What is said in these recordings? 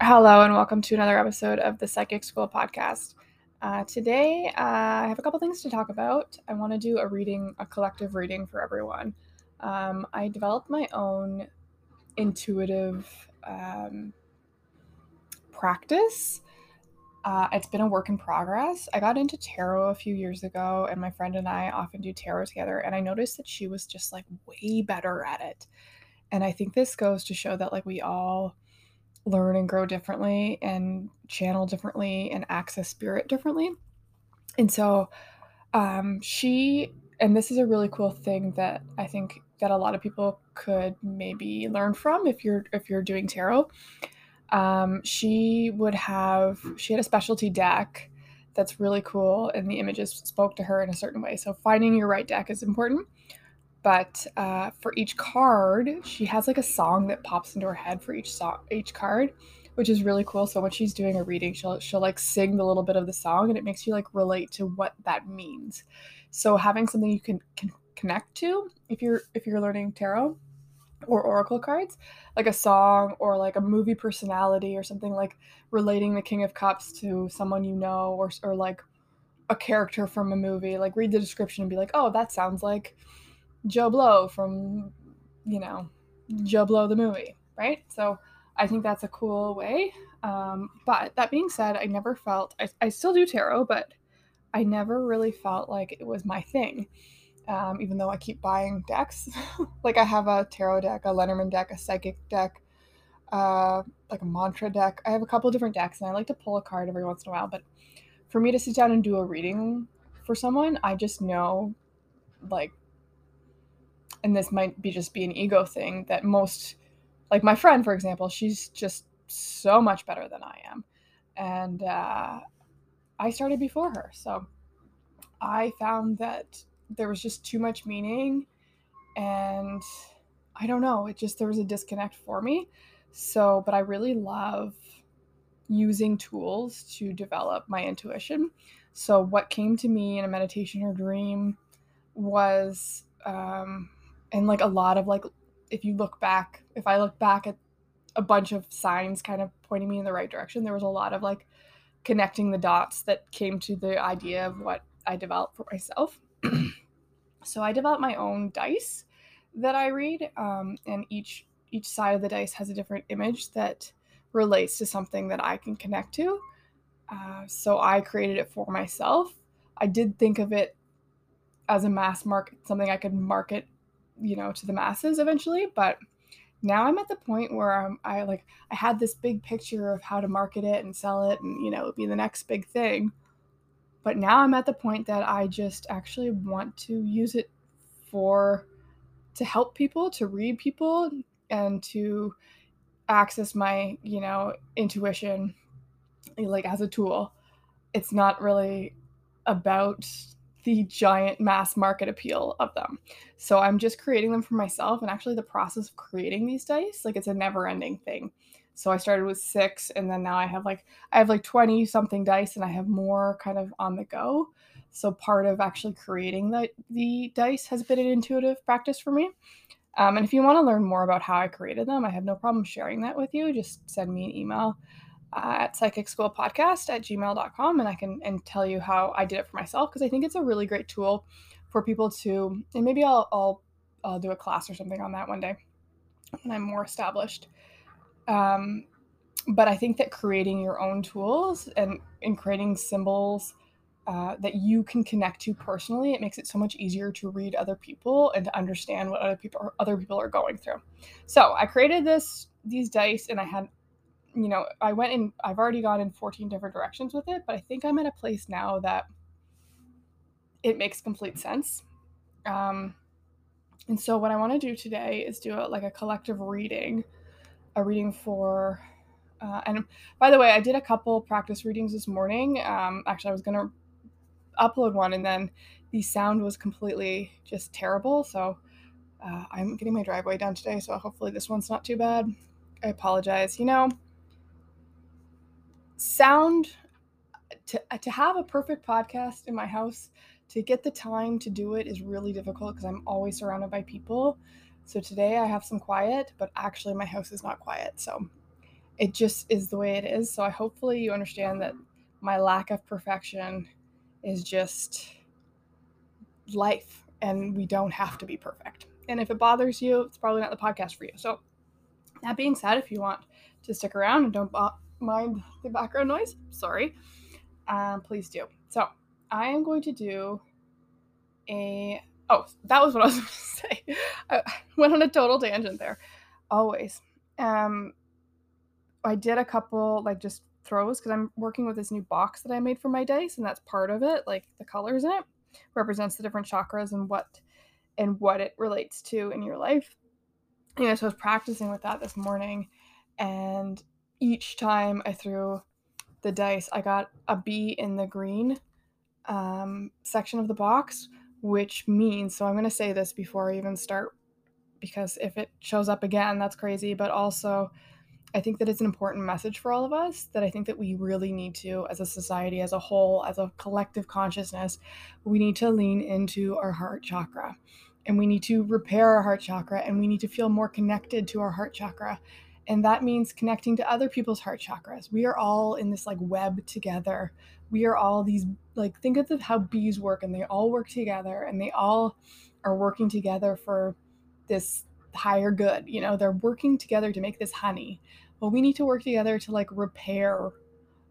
Hello, and welcome to another episode of the Psychic School podcast. Uh, today, uh, I have a couple things to talk about. I want to do a reading, a collective reading for everyone. Um, I developed my own intuitive um, practice. Uh, it's been a work in progress. I got into tarot a few years ago, and my friend and I often do tarot together. And I noticed that she was just like way better at it. And I think this goes to show that like we all learn and grow differently and channel differently and access spirit differently. And so um, she, and this is a really cool thing that I think that a lot of people could maybe learn from if you're if you're doing tarot. Um, she would have she had a specialty deck that's really cool, and the images spoke to her in a certain way. So finding your right deck is important but uh, for each card, she has like a song that pops into her head for each each card, which is really cool. So when she's doing a reading, she'll she'll like sing the little bit of the song, and it makes you like relate to what that means. So having something you can, can connect to if you're if you're learning tarot or oracle cards like a song or like a movie personality or something like relating the king of cups to someone you know or, or like a character from a movie like read the description and be like oh that sounds like Joe Blow from, you know, Joe Blow the movie, right? So I think that's a cool way. Um, but that being said, I never felt, I, I still do tarot, but I never really felt like it was my thing. Um, even though I keep buying decks. like I have a tarot deck, a Lenormand deck, a psychic deck, uh, like a mantra deck. I have a couple different decks and I like to pull a card every once in a while. But for me to sit down and do a reading for someone, I just know like and this might be just be an ego thing that most like my friend for example she's just so much better than i am. And uh, i started before her. So i found that there was just too much meaning and i don't know it just there was a disconnect for me. So but i really love using tools to develop my intuition. So what came to me in a meditation or dream was um, and like a lot of like if you look back if i look back at a bunch of signs kind of pointing me in the right direction there was a lot of like connecting the dots that came to the idea of what i developed for myself. So i developed my own dice that i read um, and each each side of the dice has a different image that relates to something that i can connect to. Uh, so i created it for myself. I did think of it as a mass market something i could market you know to the masses eventually but now i'm at the point where I'm, i like i had this big picture of how to market it and sell it and you know be the next big thing. But now i'm at the point that i just actually want to use it for to help people to read people and to access my you know intuition like as a tool. It's not really about the giant mass market appeal of them. So I'm just creating them for myself. And actually, the process of creating these dice, like it's a never ending thing. So I started with six, and then now I have like I have like 20 something dice, and I have more kind of on the go. So part of actually creating the the dice has been an intuitive practice for me. Um, and if you want to learn more about how I created them, I have no problem sharing that with you. Just send me an email uh, at psychic school podcast at gmail.com and I can and tell you how I did it for myself because I think it's a really great tool for people to and maybe I'll, I'll I'll do a class or something on that one day when I'm more established. Um, but I think that creating your own tools and, and creating symbols uh, that you can connect to personally, it makes it so much easier to read other people and to understand what other people other people are going through. So I created this these dice and I had you know, I went in, I've already gone in 14 different directions with it, but I think I'm at a place now that it makes complete sense. Um, and so, what I want to do today is do a, like a collective reading, a reading for, uh, and by the way, I did a couple practice readings this morning. Um, actually, I was going to upload one and then the sound was completely just terrible. So, uh, I'm getting my driveway done today, so hopefully this one's not too bad. I apologize. You know, sound to uh, to have a perfect podcast in my house to get the time to do it is really difficult because I'm always surrounded by people. So today I have some quiet, but actually my house is not quiet. So it just is the way it is. So I hopefully you understand that my lack of perfection is just life and we don't have to be perfect. And if it bothers you, it's probably not the podcast for you. So that being said, if you want to stick around and don't mind the background noise, sorry, um, please do. So I am going to do a. Oh, that was what I was going to say. I went on a total tangent there. Always. Um, I did a couple like just throws because I'm working with this new box that I made for my dice, and that's part of it. Like the colors in it represents the different chakras and what and what it relates to in your life. You know, so I was practicing with that this morning, and each time I threw the dice, I got a bee in the green um, section of the box, which means so I'm going to say this before I even start because if it shows up again, that's crazy. But also, I think that it's an important message for all of us that I think that we really need to, as a society, as a whole, as a collective consciousness, we need to lean into our heart chakra and we need to repair our heart chakra and we need to feel more connected to our heart chakra. And that means connecting to other people's heart chakras. We are all in this like web together. We are all these, like, think of the, how bees work and they all work together and they all are working together for this higher good. You know, they're working together to make this honey. Well, we need to work together to like repair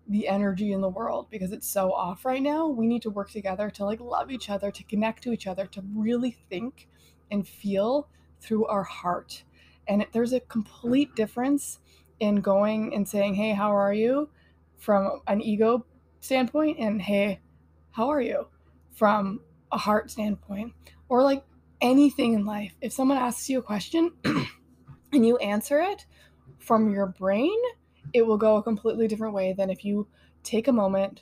the energy in the world because it's so off right now. We need to work together to like love each other, to connect to each other, to really think and feel through our heart. And there's a complete difference in going and saying, Hey, how are you? from an ego standpoint, and Hey, how are you? from a heart standpoint. Or like anything in life, if someone asks you a question and you answer it from your brain, it will go a completely different way than if you take a moment,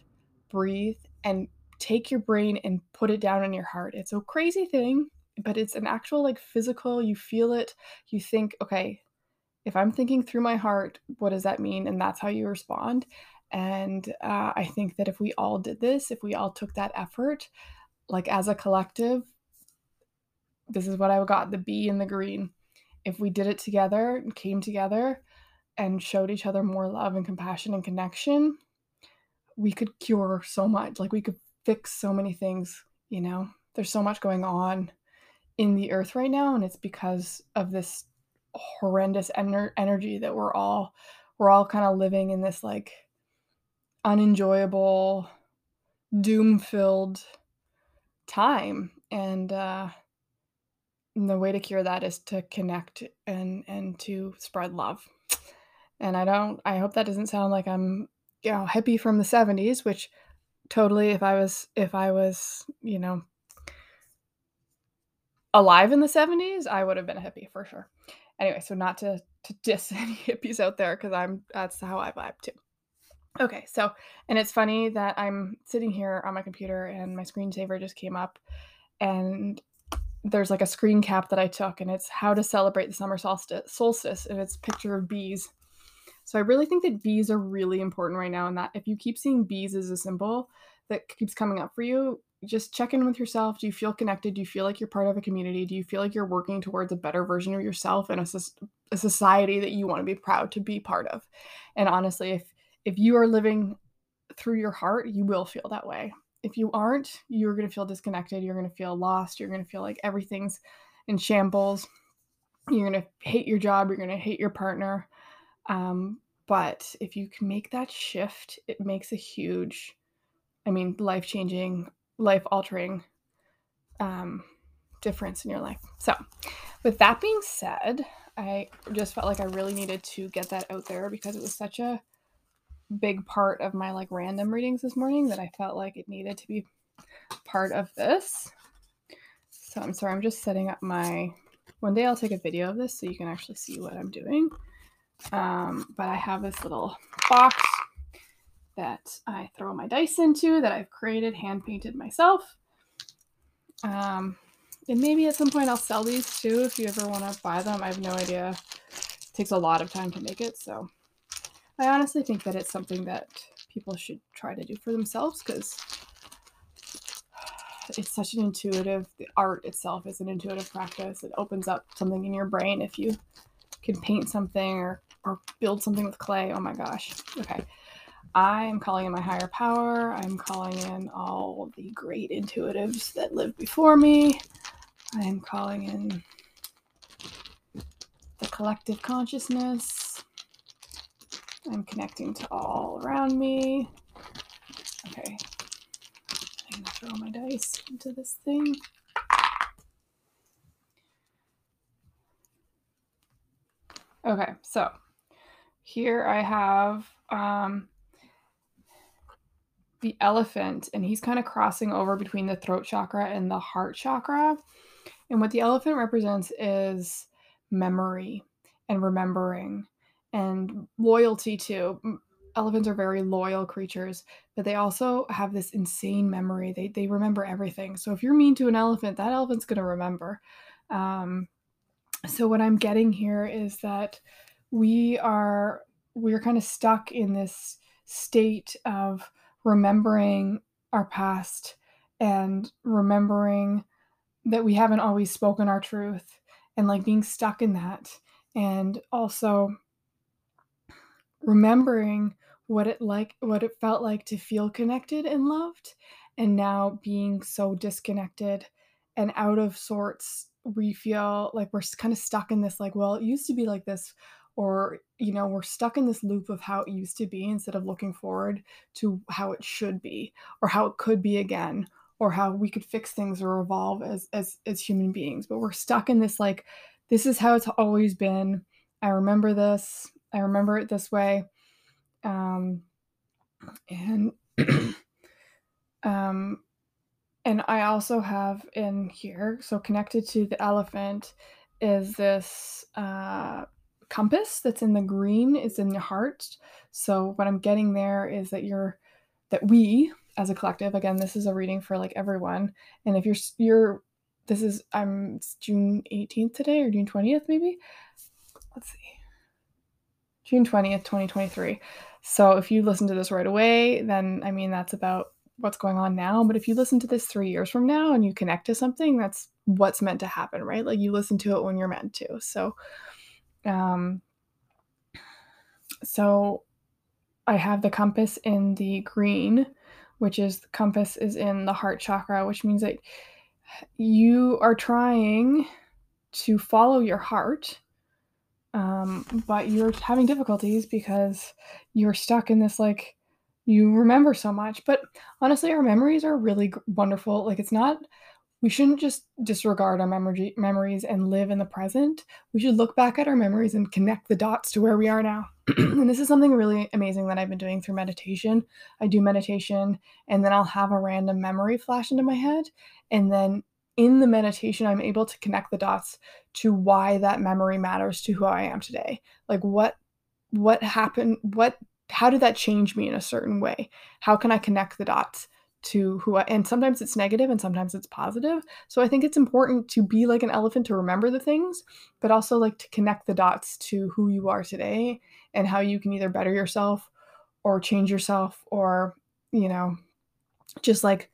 breathe, and take your brain and put it down in your heart. It's a crazy thing, but it's an actual like physical, you feel it, you think, okay, if I'm thinking through my heart, what does that mean? And that's how you respond. And uh, I think that if we all did this, if we all took that effort, like as a collective, this is what I got the bee and the green. If we did it together and came together and showed each other more love and compassion and connection, we could cure so much. Like we could fix so many things, you know? There's so much going on in the earth right now and it's because of this horrendous ener- energy that we're all we're all kind of living in this like unenjoyable doom filled time. And uh and the way to cure that is to connect and and to spread love. And i don't i hope that doesn't sound like i'm you know hippie from the 70s which totally if i was if i was you know alive in the 70s i would have been a hippie for sure anyway so not to to diss any hippies out there because i'm that's how i vibe too okay so and it's funny that i'm sitting here on my computer and my screensaver just came up and there's like a screen cap that I took, and it's how to celebrate the summer solstice, and it's picture of bees. So I really think that bees are really important right now, and that if you keep seeing bees as a symbol that keeps coming up for you, just check in with yourself. Do you feel connected? Do you feel like you're part of a community? Do you feel like you're working towards a better version of yourself and a, a society that you want to be proud to be part of? And honestly, if if you are living through your heart, you will feel that way if you aren't, you're going to feel disconnected. You're going to feel lost. You're going to feel like everything's in shambles. You're going to hate your job. You're going to hate your partner. Um, but if you can make that shift, it makes a huge, I mean, life changing, life altering um, difference in your life. So, with that being said, I just felt like I really needed to get that out there because it was such a big part of my like random readings this morning that I felt like it needed to be part of this. So I'm sorry, I'm just setting up my one day I'll take a video of this so you can actually see what I'm doing. Um, but I have this little box that I throw my dice into that I've created, hand painted myself. Um, and maybe at some point I'll sell these too if you ever want to buy them. I have no idea. It takes a lot of time to make it, so I honestly think that it's something that people should try to do for themselves because it's such an intuitive the art itself is an intuitive practice it opens up something in your brain if you can paint something or or build something with clay. Oh my gosh. Okay. I am calling in my higher power. I'm calling in all the great intuitives that lived before me. I am calling in the collective consciousness. I'm connecting to all around me. Okay. I'm going to throw my dice into this thing. Okay, so here I have um, the elephant, and he's kind of crossing over between the throat chakra and the heart chakra. And what the elephant represents is memory and remembering and loyalty too. Elephants are very loyal creatures, but they also have this insane memory. They, they remember everything. So if you're mean to an elephant, that elephant's going to remember. Um, so what i'm getting here is that we are we're kind of stuck in this state of remembering our past and remembering that we haven't always spoken our truth and like being stuck in that. And also remembering what it like what it felt like to feel connected and loved and now being so disconnected and out of sorts we feel like we're kind of stuck in this like well it used to be like this or you know we're stuck in this loop of how it used to be instead of looking forward to how it should be or how it could be again or how we could fix things or evolve as as as human beings. But we're stuck in this like this is how it's always been. I remember this. I remember it this way. Um and um and I also have in here, so connected to the elephant, is this uh, compass that's in the green, is in the heart. So what I'm getting there is that you're, that we as a collective, again, this is a reading for like everyone. And if you're, you're, this is, I'm June 18th today or June 20th maybe. Let's see. June 20th, 2023. So if you listen to this right away, then I mean, that's about what's going on now. But if you listen to this three years from now and you connect to something, that's what's meant to happen, right? Like you listen to it when you're meant to. So, um, so I have the compass in the green, which is the compass is in the heart chakra, which means that you are trying to follow your heart um, but you're having difficulties because you're stuck in this like you remember so much. But honestly, our memories are really wonderful. Like it's not we shouldn't just disregard our memory memories and live in the present. We should look back at our memories and connect the dots to where we are now. and this is something really amazing that I've been doing through meditation. I do meditation and then I'll have a random memory flash into my head and then in the meditation I'm able to connect the dots to why that memory matters to who I am today. Like what what happened what how did that change me in a certain way? How can I connect the dots to who I and sometimes it's negative and sometimes it's positive. So I think it's important to be like an elephant to remember the things, but also like to connect the dots to who you are today and how you can either better yourself or change yourself or, you know, just like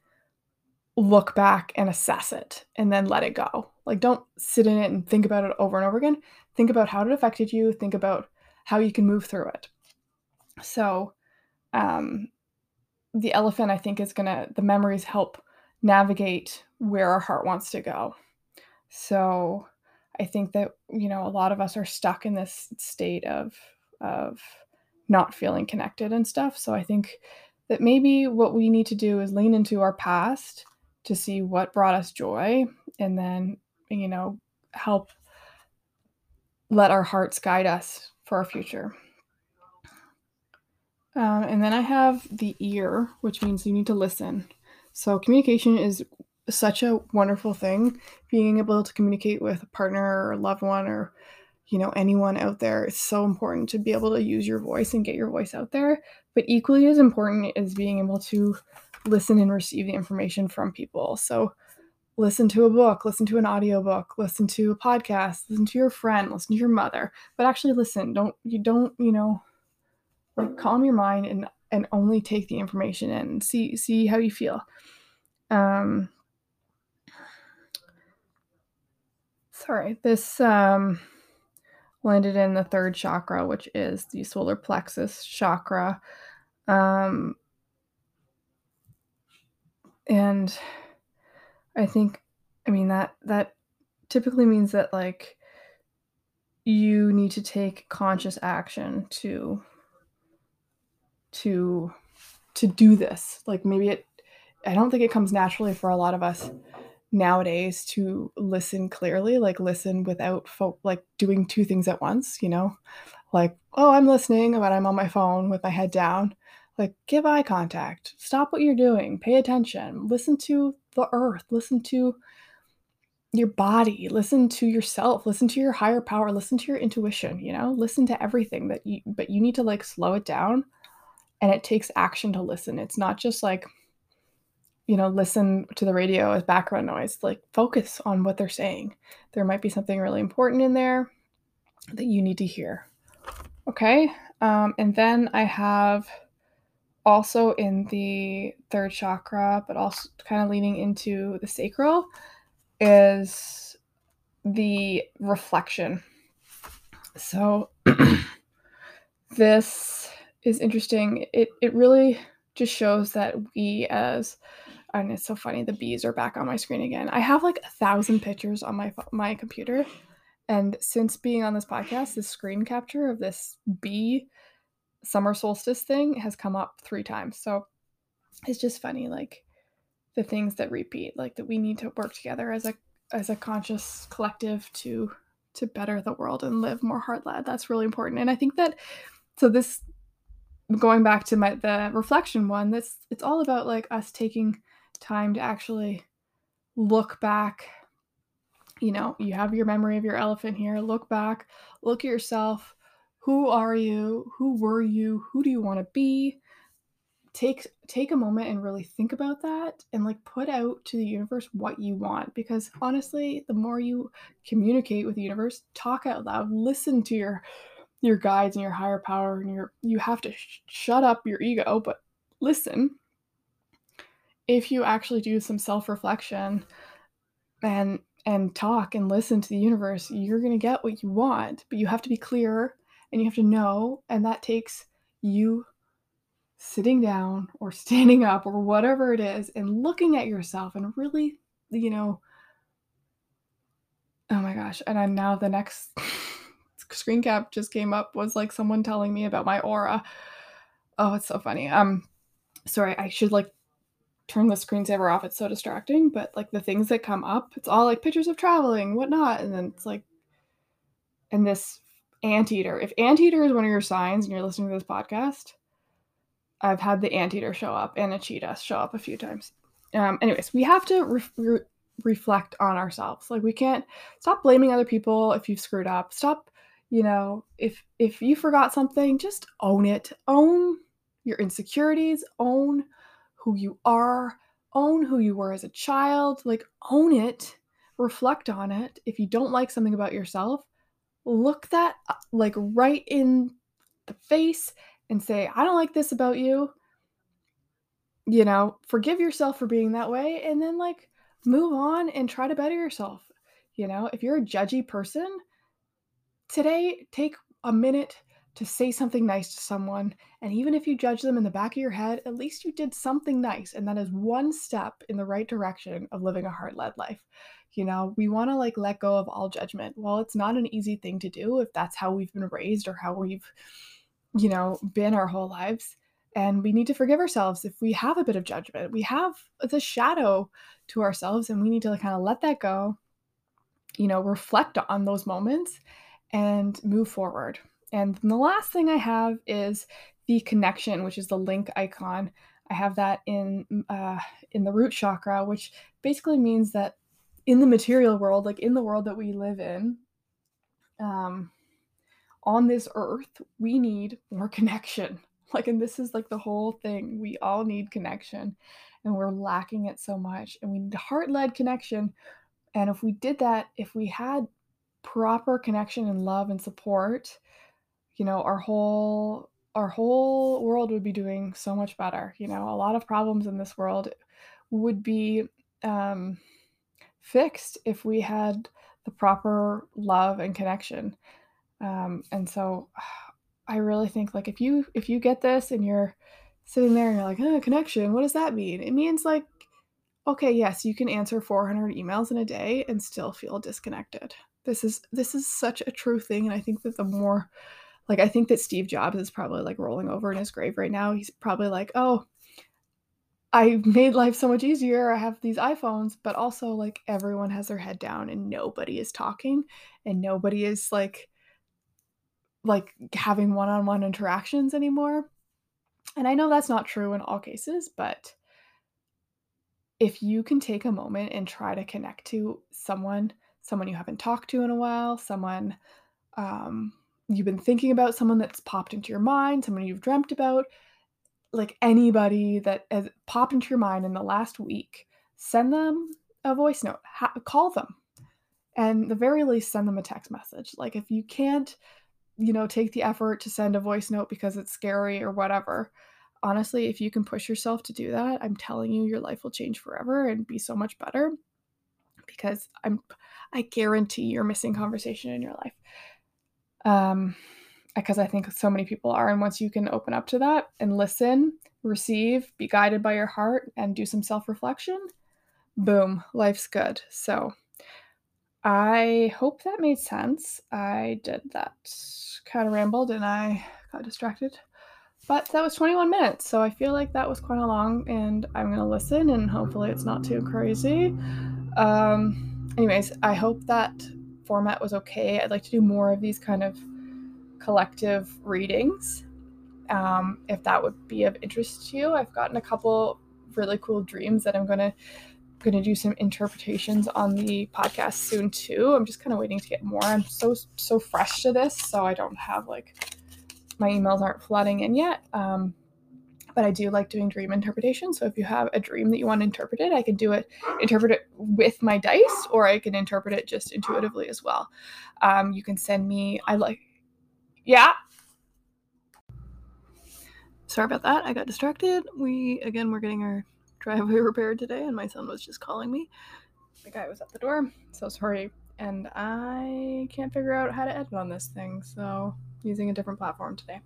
look back and assess it and then let it go. Like don't sit in it and think about it over and over again. Think about how it affected you, think about how you can move through it. So, um, the elephant, I think, is gonna, the memories help navigate where our heart wants to go. So, I think that, you know, a lot of us are stuck in this state of, of not feeling connected and stuff. So, I think that maybe what we need to do is lean into our past to see what brought us joy and then, you know, help let our hearts guide us for our future. Um, and then I have the ear, which means you need to listen. So communication is such a wonderful thing. Being able to communicate with a partner or a loved one or you know anyone out there is so important to be able to use your voice and get your voice out there. But equally as important is being able to listen and receive the information from people. So listen to a book, listen to an audiobook, listen to a podcast, listen to your friend, listen to your mother, but actually listen. Don't you don't, you know, like calm your mind and and only take the information in and see see how you feel um sorry this um landed in the third chakra, which is the solar plexus chakra. Um, and I think, I mean, that, that typically means that like you need to take conscious action to to to do this. Like maybe it i don't think it comes naturally for a lot of us nowadays to listen clearly like listen without fo- like doing two things at once you know? Like oh i'm listening but i'm on my phone with my head down. Like give eye contact. Stop what you're doing. Pay attention. Listen to the earth. Listen to your body. Listen to yourself. Listen to your higher power. Listen to your intuition you know? Listen to everything that you but you need to like slow it down and it takes action to listen. It's not just like you know listen to the radio as background noise like focus on what they're saying. There might be something really important in there that you need to hear. Okay um, and then i have also in the third chakra but also kind of leaning into the sacral is the reflection. So this is interesting. It it really just shows that we as and it's so funny the bees are back on my screen again. I have like a thousand pictures on my my computer and since being on this podcast, the screen capture of this bee summer solstice thing has come up 3 times. So it's just funny like the things that repeat like that we need to work together as a as a conscious collective to to better the world and live more heart led that's really important and i think that so this going back to my the reflection one that's it's all about like us taking time to actually look back. You know you have your memory of your elephant here. Look back. Look at yourself. Who are you? Who were you? Who do you want to be? Take take a moment and really think about that and like put out to the universe what you want because honestly the more you communicate with the universe talk out loud listen to your your guides and your higher power and your you have to sh- shut up your ego but listen if you actually do some self-reflection and and talk and listen to the universe you're going to get what you want but you have to be clear and you have to know and that takes you sitting down or standing up or whatever it is and looking at yourself and really, you know, oh my gosh. And then now the next screen cap just came up was like someone telling me about my aura. Oh, it's so funny. Um, sorry, I should like turn the screensaver off. It's so distracting. But like the things that come up, it's all like pictures of traveling, whatnot. And then it's like, and this anteater. If anteater is one of your signs and you're listening to this podcast, I've had the anteater show up and a cheetah show up a few times. Um, anyways, we have to re- re- reflect on ourselves. Like we can't stop blaming other people if you've screwed up. Stop, you know, if if you forgot something, just own it. Own your insecurities. Own who you are. Own who you were as a child. Like own it. Reflect on it. If you don't like something about yourself, look that uh, like right in the face and say, I don't like this about you. You know, forgive yourself for being that way and then like move on and try to better yourself. You know, if you're a judgy person, today take a minute to say something nice to someone. And even if you judge them in the back of your head, at least you did something nice. And that is one step in the right direction of living a heart led life. You know, we want to like let go of all judgment. Well, it's not an easy thing to do if that's how we've been raised or how we've you know, been our whole lives. And we need to forgive ourselves if we have a bit of judgment. We have the shadow to ourselves, and we need to kind of let that go, you know, reflect on those moments and move forward. And the last thing I have is the connection, which is the link icon. I have that in uh, in the root chakra, which basically means that in the material world, like in the world that we live in, um, on this earth, we need more connection. Like, and this is like the whole thing. We all need connection, and we're lacking it so much. And we need heart led connection. And if we did that, if we had proper connection and love and support, you know, our whole our whole world would be doing so much better. You know, a lot of problems in this world would be um, fixed if we had the proper love and connection Um, and so I really think like if you if you get this and you're sitting there and you're like, oh, connection, what does that mean? It means like, okay, yes, you can answer 400 emails in a day and still feel disconnected. This is this is such a true thing, and I think that the more like I think that Steve Jobs is probably like rolling over in his grave right now. He's probably like, oh, I made life so much easier. I have these iPhones, but also like everyone has their head down and nobody is talking and nobody is like like having one-on-one interactions anymore. And I know that's not true in all cases, but if you can take a moment and try to connect to someone, someone you haven't talked to in a while, someone um, you've been thinking about, someone that's popped into your mind, someone you've dreamt about, like anybody that has popped into your mind in the last week, send them a voice note, ha- call them, and the very least send them a text message. Like if you can't you know, take the effort to send a voice note because it's scary or whatever. Honestly, if you can push yourself to do that, I'm telling you your life will change forever and be so much better because I'm I guarantee you're missing conversation in your life. Um because I think so many people are and once you can open up to that and listen, receive, be guided by your heart and do some self-reflection, boom, life's good. So, I hope that made sense. I did that kind of rambled and I got distracted. But that was 21 minutes, so I feel like that was quite a long, and I'm gonna listen, and hopefully it's not too crazy. Um, anyways, I hope that format was okay. I'd like to do more of these kind of collective readings. Um, if that would be of interest to you, I've gotten a couple really cool dreams that I'm gonna to do some interpretations on the podcast soon too. I'm just kind of waiting to get more. I'm so so fresh to this, so I don't have like my emails aren't flooding in yet. Um, but I do like doing dream interpretation. So if you have a dream that you want interpreted, I can do it, interpret it with my dice, or I can interpret it just intuitively as well. Um, you can send me. I like, yeah. Sorry about that. I got distracted. We again, we're getting our driveway repaired today, and my son was just calling me. The guy was at the door, so sorry. And I can't figure out how to edit on this thing, so using a different platform today.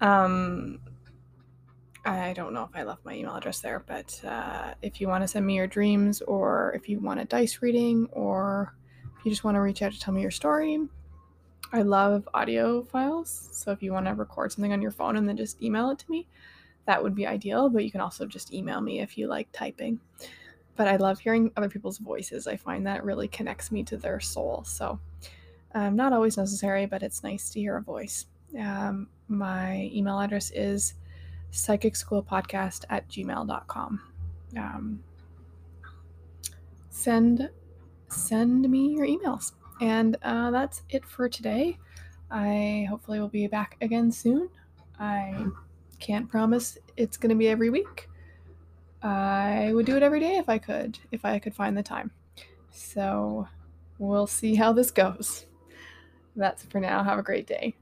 Um, I don't know if I left my email address there, but uh, if you want to send me your dreams, or if you want a dice reading, or if you just want to reach out to tell me your story, I love audio files. So if you want to record something on your phone and then just email it to me, that would be ideal, but you can also just email me if you like typing. But I love hearing other people's voices. I find that really connects me to their soul. So, um, not always necessary, but it's nice to hear a voice. Um, my email address is psychicschoolpodcast at gmail.com. Um, send send me your emails. And uh, that's it for today. I hopefully will be back again soon. I can't promise it's going to be every week. I would do it every day if I could, if I could find the time. So we'll see how this goes. That's for now. Have a great day.